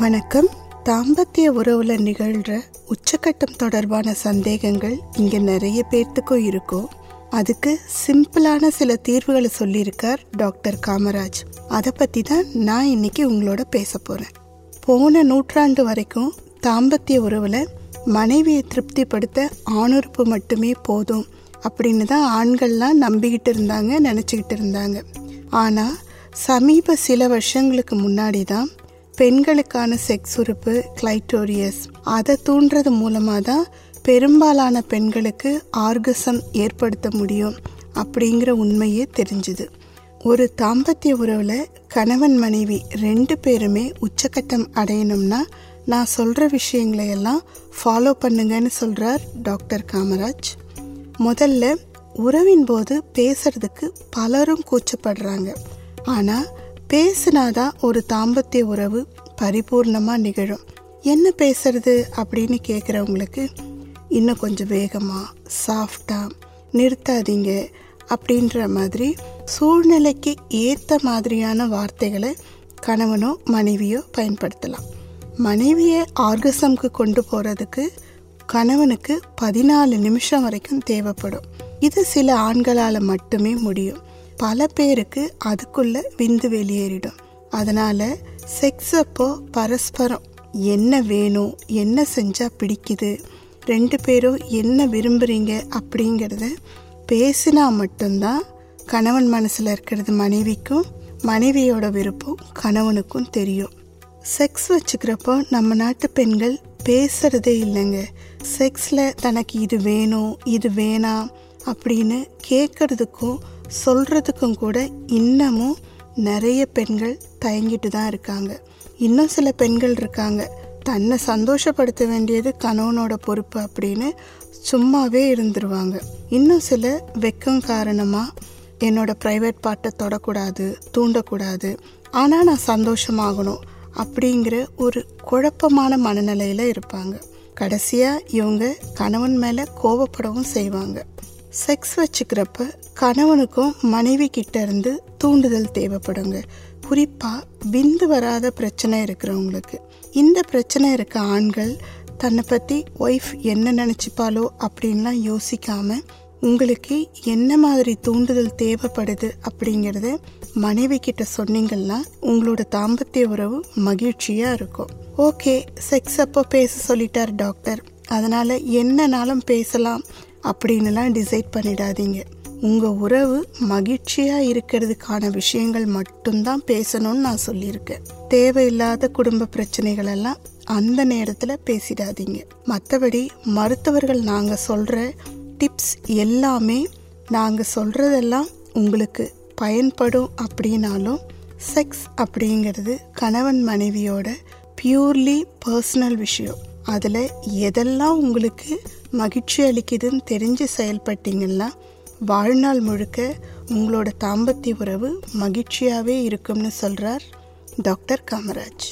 வணக்கம். தாம்பத்திய உறவுல நிகழ்ற உச்சக்கட்டம் தொடர்பான சந்தேகங்கள் இங்க நிறைய பேர்த்துக்கும் இருக்கும் அதுக்கு சிம்பிளான சில தீர்வுகளை சொல்லியிருக்கார் டாக்டர் காமராஜ். அதை பத்தி தான் நான் இன்னைக்கு உங்களோட பேச போறேன். போன நூற்றாண்டு வரைக்கும் தாம்பத்திய உறவுல மனைவியை திருப்திப்படுத்த ஆணுறுப்பு மட்டுமே போதும் அப்படின்னு தான் ஆண்கள்லாம் நம்பிக்கிட்டு இருந்தாங்க நினச்சிக்கிட்டு இருந்தாங்க. ஆனால் சமீப சில வருஷங்களுக்கு முன்னாடி தான் பெண்களுக்கான செக்ஸ் உறுப்பு கிளைட்டோரியஸ் அதை தூண்டுறது மூலமாக தான் பெரும்பாலான பெண்களுக்கு ஆர்கசம் ஏற்படுத்த முடியும் அப்படிங்கிற உண்மையே தெரிஞ்சுது. ஒரு தாம்பத்திய உறவில் கணவன் மனைவி ரெண்டு பேருமே உச்சக்கட்டம் அடையணும்னா நான் சொல்கிற விஷயங்களை எல்லாம் ஃபாலோ பண்ணுங்கன்னு சொல்கிறார் டாக்டர் காமராஜ். முதல்ல உறவின் போது பேசுறதுக்கு பலரும் கூச்சப்படுறாங்க. ஆனால் பேசினாதான் ஒரு தாம்பத்திய உறவு பரிபூர்ணமாக நிகழும். என்ன பேசுறது அப்படின்னு கேட்குறவங்களுக்கு இன்னும் கொஞ்சம் வேகமாக சாஃப்டாக நிறுத்தாதீங்க அப்படின்ற மாதிரி சூழ்நிலைக்கு ஏற்ற மாதிரியான வார்த்தைகளை கணவனோ மனைவியோ பயன்படுத்தலாம். மனைவியை ஆர்கசம்க்கு கொண்டு போகிறதுக்கு கணவனுக்கு பதினாலு நிமிஷம் வரைக்கும் தேவைப்படும். இது சில ஆண்களால் மட்டுமே முடியும். பல பேருக்கு அதுக்குள்ளே விந்து வெளியேறிடும். அதனால் செக்ஸ் அப்போ பரஸ்பரம். என்ன வேணும்? என்ன செஞ்சால் பிடிக்குது? ரெண்டு பேரும் என்ன விரும்புகிறீங்க அப்படிங்கிறத பேசினா மட்டும்தான் கணவன் மனசில் இருக்கிறது மனைவிக்கும் மனைவியோட விருப்பம் கணவனுக்கும் தெரியும். செக்ஸ் வச்சுக்கிறப்போ நம்ம நாட்டு பெண்கள் பேசுறதே இல்லைங்க. செக்ஸில் தனக்கு இது வேணும் இது வேணாம் அப்படின்னு கேட்கறதுக்கும் சொல்கிறதுக்கும் கூட இன்னமும் நிறைய பெண்கள் தயங்கிட்டு தான் இருக்காங்க. இன்னும் சில பெண்கள் இருக்காங்க. தன்னை சந்தோஷப்படுத்த வேண்டியது கணவனோட பொறுப்பு அப்படின்னு சும்மாவே இருந்துருவாங்க. இன்னும் சில வெக்கம் காரணமாக என்னோட ப்ரைவேட் பாட்டை தொடக்கூடாது தூண்டக்கூடாது. ஆனால் நான் சந்தோஷமாகணும் அப்படிங்கிற ஒரு குழப்பமான மனநிலையில் இருப்பாங்க. கடைசியாக இவங்க கணவன் மேலே கோவப்படவும் செய்வாங்க. செக்ஸ் வச்சுக்கிறப்ப கணவனுக்கும் மனைவி கிட்ட இருந்து தூண்டுதல் தேவைப்படுங்க. குறிப்பாக விந்து வராத பிரச்சனை இருக்கிறவங்களுக்கு. இந்த பிரச்சனை இருக்க ஆண்கள் தன்னை பற்றி ஒய்ஃப் என்ன நினச்சிப்பாலோ அப்படின்லாம் யோசிக்காம உங்களுக்கு என்ன மாதிரி தூண்டுதல் தேவைப்படுது அப்படிங்கிறத மனைவி கிட்ட சொன்னீங்கன்னா உங்களோட தாம்பத்திய உறவு மகிழ்ச்சியாக இருக்கும். ஓகே செக்ஸ் அப்போ பேச சொல்லிட்டார் டாக்டர் அதனால் என்னனாலும் பேசலாம். அப்படின்னுலாம் டிசைட் பண்ணிடாதீங்க. உங்கள் உறவு மகிழ்ச்சியாக இருக்கிறதுக்கான விஷயங்கள் மட்டும்தான் பேசணும்னு நான் சொல்லியிருக்கேன். தேவையில்லாத குடும்ப பிரச்சனைகளெல்லாம் அந்த நேரத்தில் பேசிடாதீங்க. மற்றபடி மருத்துவர்கள் நாங்கள் சொல்கிற டிப்ஸ் எல்லாமே நாங்கள் சொல்கிறதெல்லாம் உங்களுக்கு பயன்படும் அப்படின்னாலும் செக்ஸ் அப்படிங்கிறது கணவன் மனைவியோட பியூர்லி பர்சனல் விஷயம். அதில் எதெல்லாம் உங்களுக்கு மகிழ்ச்சி அளிக்குதுன்னு தெரிஞ்சு செயல்பட்டீங்கன்னா வாழ்நாள் முழுக்க உங்களோட தாம்பத்திய உறவு மகிழ்ச்சியாகவே இருக்கும்னு சொல்கிறார் டாக்டர் காமராஜ்.